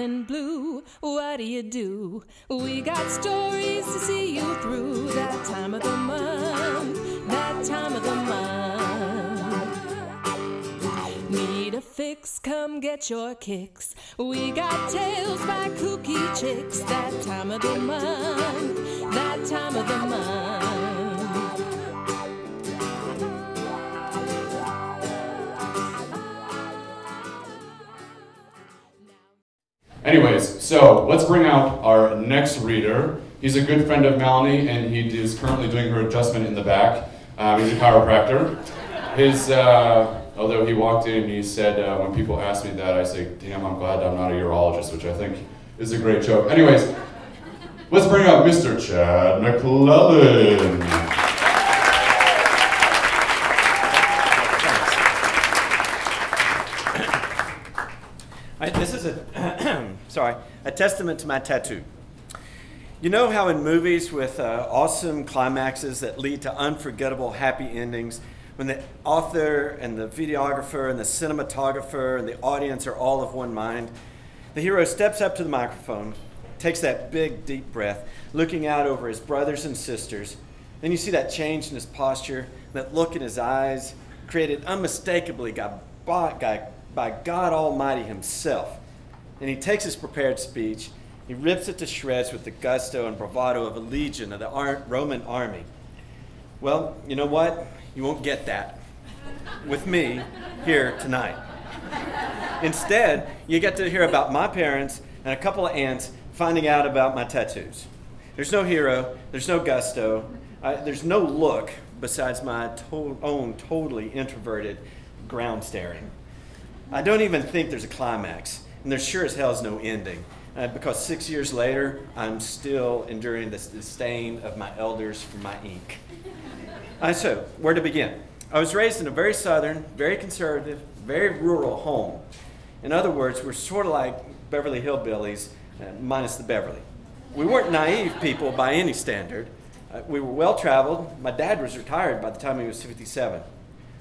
feeling blue, what do you do? We got stories to see you through that time of the month, that time of the month. Need a fix? Come get your kicks. We got tales by kooky chicks that time of the month, Anyways, so let's bring out our next reader. He's a good friend of Melanie, and he is currently doing her adjustment in the back. Um, he's a chiropractor. His, uh, although he walked in and he said, uh, when people ask me that, I say, damn, I'm glad I'm not a urologist, which I think is a great joke. Anyways, let's bring out Mr. Chad McClellan. I, this is a sorry a testament to my tattoo. You know how in movies with uh, awesome climaxes that lead to unforgettable happy endings, when the author and the videographer and the cinematographer and the audience are all of one mind, the hero steps up to the microphone, takes that big deep breath, looking out over his brothers and sisters. Then you see that change in his posture, that look in his eyes, created unmistakably by, by, by God Almighty Himself. And he takes his prepared speech, he rips it to shreds with the gusto and bravado of a legion of the Ar- Roman army. Well, you know what? You won't get that with me here tonight. Instead, you get to hear about my parents and a couple of aunts finding out about my tattoos. There's no hero, there's no gusto, uh, there's no look besides my to- own totally introverted ground staring. I don't even think there's a climax, and there sure as hell is no ending. Uh, because six years later, I'm still enduring the disdain of my elders for my ink. Uh, so, where to begin? I was raised in a very southern, very conservative, very rural home. In other words, we're sort of like Beverly Hillbillies, uh, minus the Beverly. We weren't naive people by any standard. Uh, we were well traveled. My dad was retired by the time he was 57.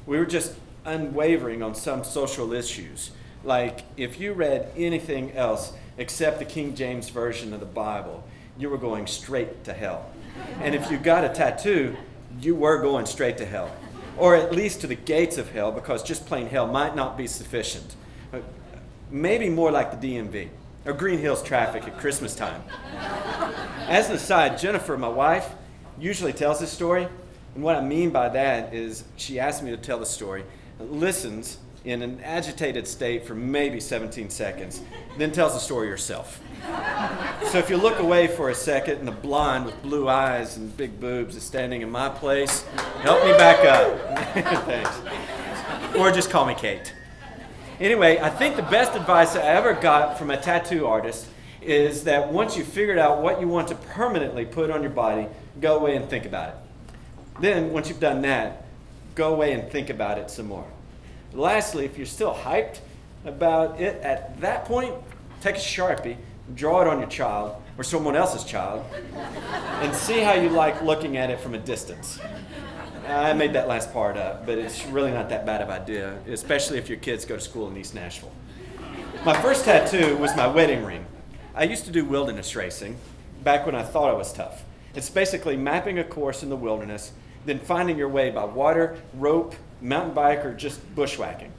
We were just unwavering on some social issues. Like, if you read anything else except the King James Version of the Bible, you were going straight to hell. And if you got a tattoo, you were going straight to hell. Or at least to the gates of hell, because just plain hell might not be sufficient. Uh, Maybe more like the DMV or Green Hills traffic at Christmas time. As an aside, Jennifer, my wife, usually tells this story. And what I mean by that is she asked me to tell the story, listens in an agitated state for maybe 17 seconds, then tells the story herself. So if you look away for a second and the blonde with blue eyes and big boobs is standing in my place, help me back up. Thanks. Or just call me Kate. Anyway, I think the best advice I ever got from a tattoo artist is that once you've figured out what you want to permanently put on your body, go away and think about it. Then, once you've done that, go away and think about it some more. Lastly, if you're still hyped about it at that point, take a Sharpie, draw it on your child or someone else's child, and see how you like looking at it from a distance. Uh, I made that last part up, but it's really not that bad of an idea, especially if your kids go to school in East Nashville. My first tattoo was my wedding ring. I used to do wilderness racing back when I thought I was tough. It's basically mapping a course in the wilderness, then finding your way by water, rope, mountain bike, or just bushwhacking.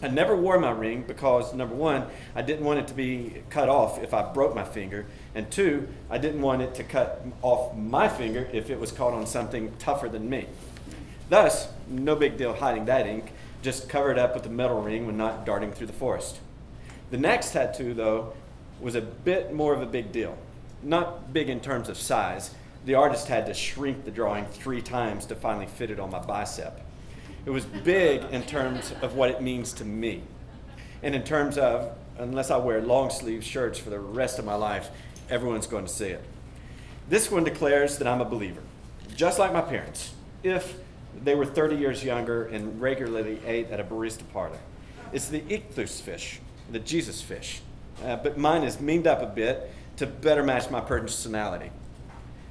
I never wore my ring because, number one, I didn't want it to be cut off if I broke my finger, and two, I didn't want it to cut off my finger if it was caught on something tougher than me. Thus, no big deal hiding that ink, just cover it up with a metal ring when not darting through the forest. The next tattoo, though, was a bit more of a big deal. Not big in terms of size. The artist had to shrink the drawing three times to finally fit it on my bicep. It was big in terms of what it means to me. And in terms of, unless I wear long sleeve shirts for the rest of my life, everyone's going to see it. This one declares that I'm a believer, just like my parents, if they were 30 years younger and regularly ate at a barista parlor. It's the ichthus fish, the Jesus fish, uh, but mine is meaned up a bit to better match my personality.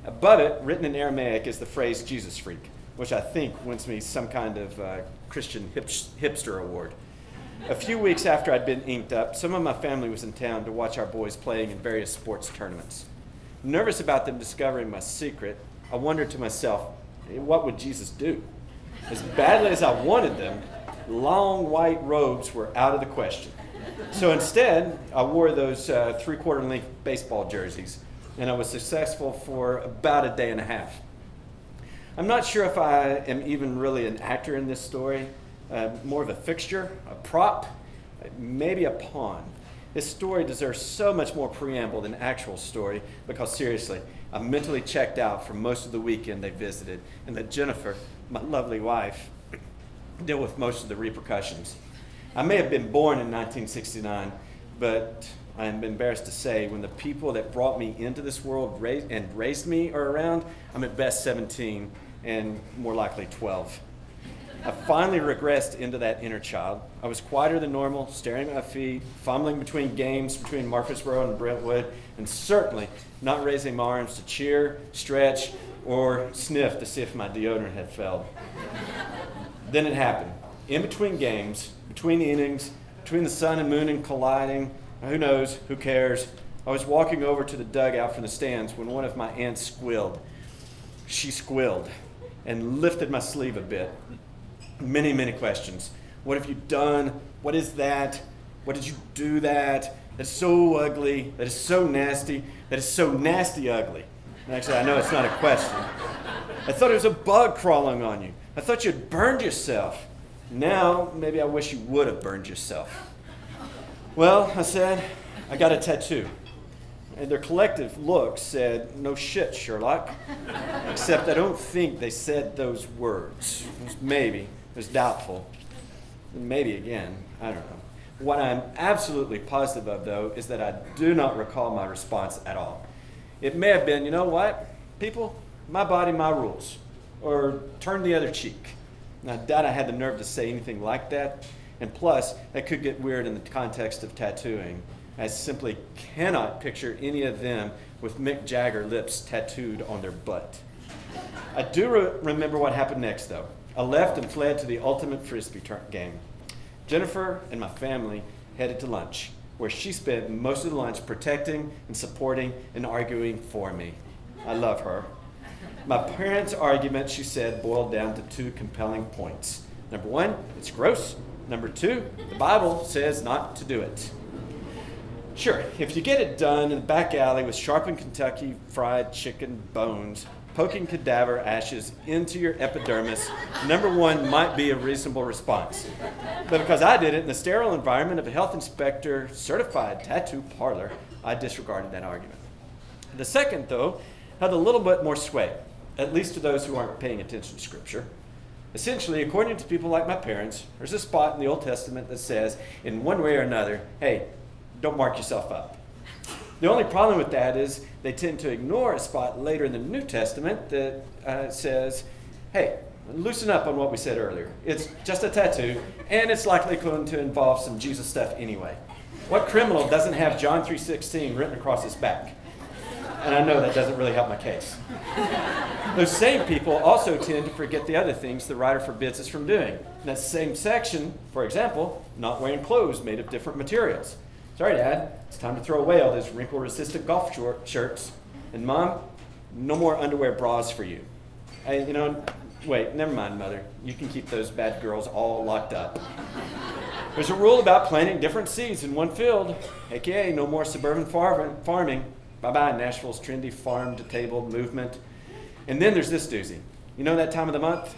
Above it, written in Aramaic, is the phrase Jesus freak, which I think wins me some kind of uh, Christian hipster award. A few weeks after I'd been inked up, some of my family was in town to watch our boys playing in various sports tournaments. Nervous about them discovering my secret, I wondered to myself, what would Jesus do? As badly as I wanted them, long white robes were out of the question. So instead, I wore those uh, three quarter length baseball jerseys, and I was successful for about a day and a half. I'm not sure if I am even really an actor in this story, uh, more of a fixture, a prop, maybe a pawn. This story deserves so much more preamble than actual story because seriously, I mentally checked out for most of the weekend they visited, and that Jennifer, my lovely wife, dealt with most of the repercussions. I may have been born in 1969, but I am embarrassed to say when the people that brought me into this world raised, and raised me are around, I'm at best 17 and more likely 12. I finally regressed into that inner child. I was quieter than normal, staring at my feet, fumbling between games between Murfreesboro and Brentwood, and certainly not raising my arms to cheer, stretch, or sniff to see if my deodorant had failed. then it happened. In between games, between innings, between the sun and moon and colliding, who knows, who cares, I was walking over to the dugout from the stands when one of my aunts squealed. She squealed and lifted my sleeve a bit many, many questions. What have you done? What is that? What did you do that? That's so ugly. That is so nasty. That is so nasty ugly. And actually, I know it's not a question. I thought it was a bug crawling on you. I thought you'd burned yourself. Now, maybe I wish you would have burned yourself. Well, I said, I got a tattoo. And their collective look said, No shit, Sherlock. Except I don't think they said those words. Maybe. It was doubtful. Maybe again, I don't know. What I'm absolutely positive of, though, is that I do not recall my response at all. It may have been, you know what, people, my body, my rules, or turn the other cheek. And I doubt I had the nerve to say anything like that. And plus, that could get weird in the context of tattooing. I simply cannot picture any of them with Mick Jagger lips tattooed on their butt. I do re- remember what happened next, though. I left and fled to the ultimate frisbee game. Jennifer and my family headed to lunch, where she spent most of the lunch protecting and supporting and arguing for me. I love her. My parents' argument, she said, boiled down to two compelling points. Number one, it's gross. Number two, the Bible says not to do it. Sure, if you get it done in the back alley with sharpened Kentucky fried chicken bones, poking cadaver ashes into your epidermis, number one might be a reasonable response. But because I did it in the sterile environment of a health inspector certified tattoo parlor, I disregarded that argument. The second, though, had a little bit more sway, at least to those who aren't paying attention to Scripture. Essentially, according to people like my parents, there's a spot in the Old Testament that says, in one way or another, hey, don't mark yourself up. The only problem with that is they tend to ignore a spot later in the New Testament that uh, says, hey, loosen up on what we said earlier. It's just a tattoo, and it's likely going to involve some Jesus stuff anyway. What criminal doesn't have John 3.16 written across his back? And I know that doesn't really help my case. Those same people also tend to forget the other things the writer forbids us from doing. In that same section, for example, not wearing clothes made of different materials. Sorry, Dad, it's time to throw away all those wrinkle resistant golf shirts. And Mom, no more underwear bras for you. You know, wait, never mind, Mother. You can keep those bad girls all locked up. There's a rule about planting different seeds in one field, aka no more suburban farming. Bye bye, Nashville's trendy farm to table movement. And then there's this doozy. You know that time of the month?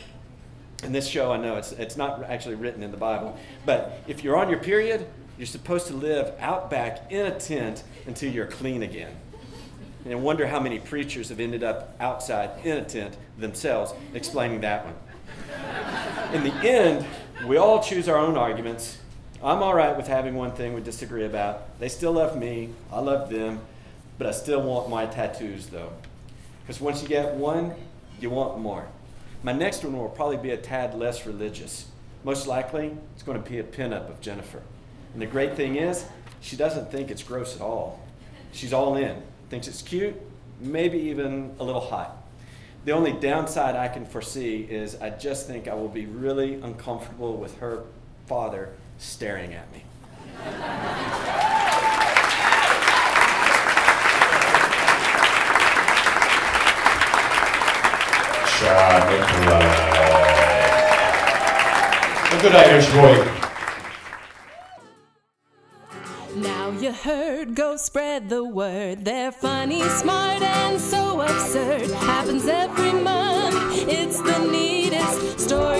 In this show, I know it's, it's not actually written in the Bible, but if you're on your period, you're supposed to live out back in a tent until you're clean again. And I wonder how many preachers have ended up outside in a tent themselves explaining that one. In the end, we all choose our own arguments. I'm all right with having one thing we disagree about. They still love me, I love them, but I still want my tattoos though. Because once you get one, you want more. My next one will probably be a tad less religious. Most likely, it's going to be a pinup of Jennifer. And the great thing is, she doesn't think it's gross at all. She's all in, thinks it's cute, maybe even a little hot. The only downside I can foresee is I just think I will be really uncomfortable with her father staring at me. Nick Well, good Irish boy. Now you heard, go spread the word. They're funny, smart, and so absurd. Happens every month. It's the neatest story.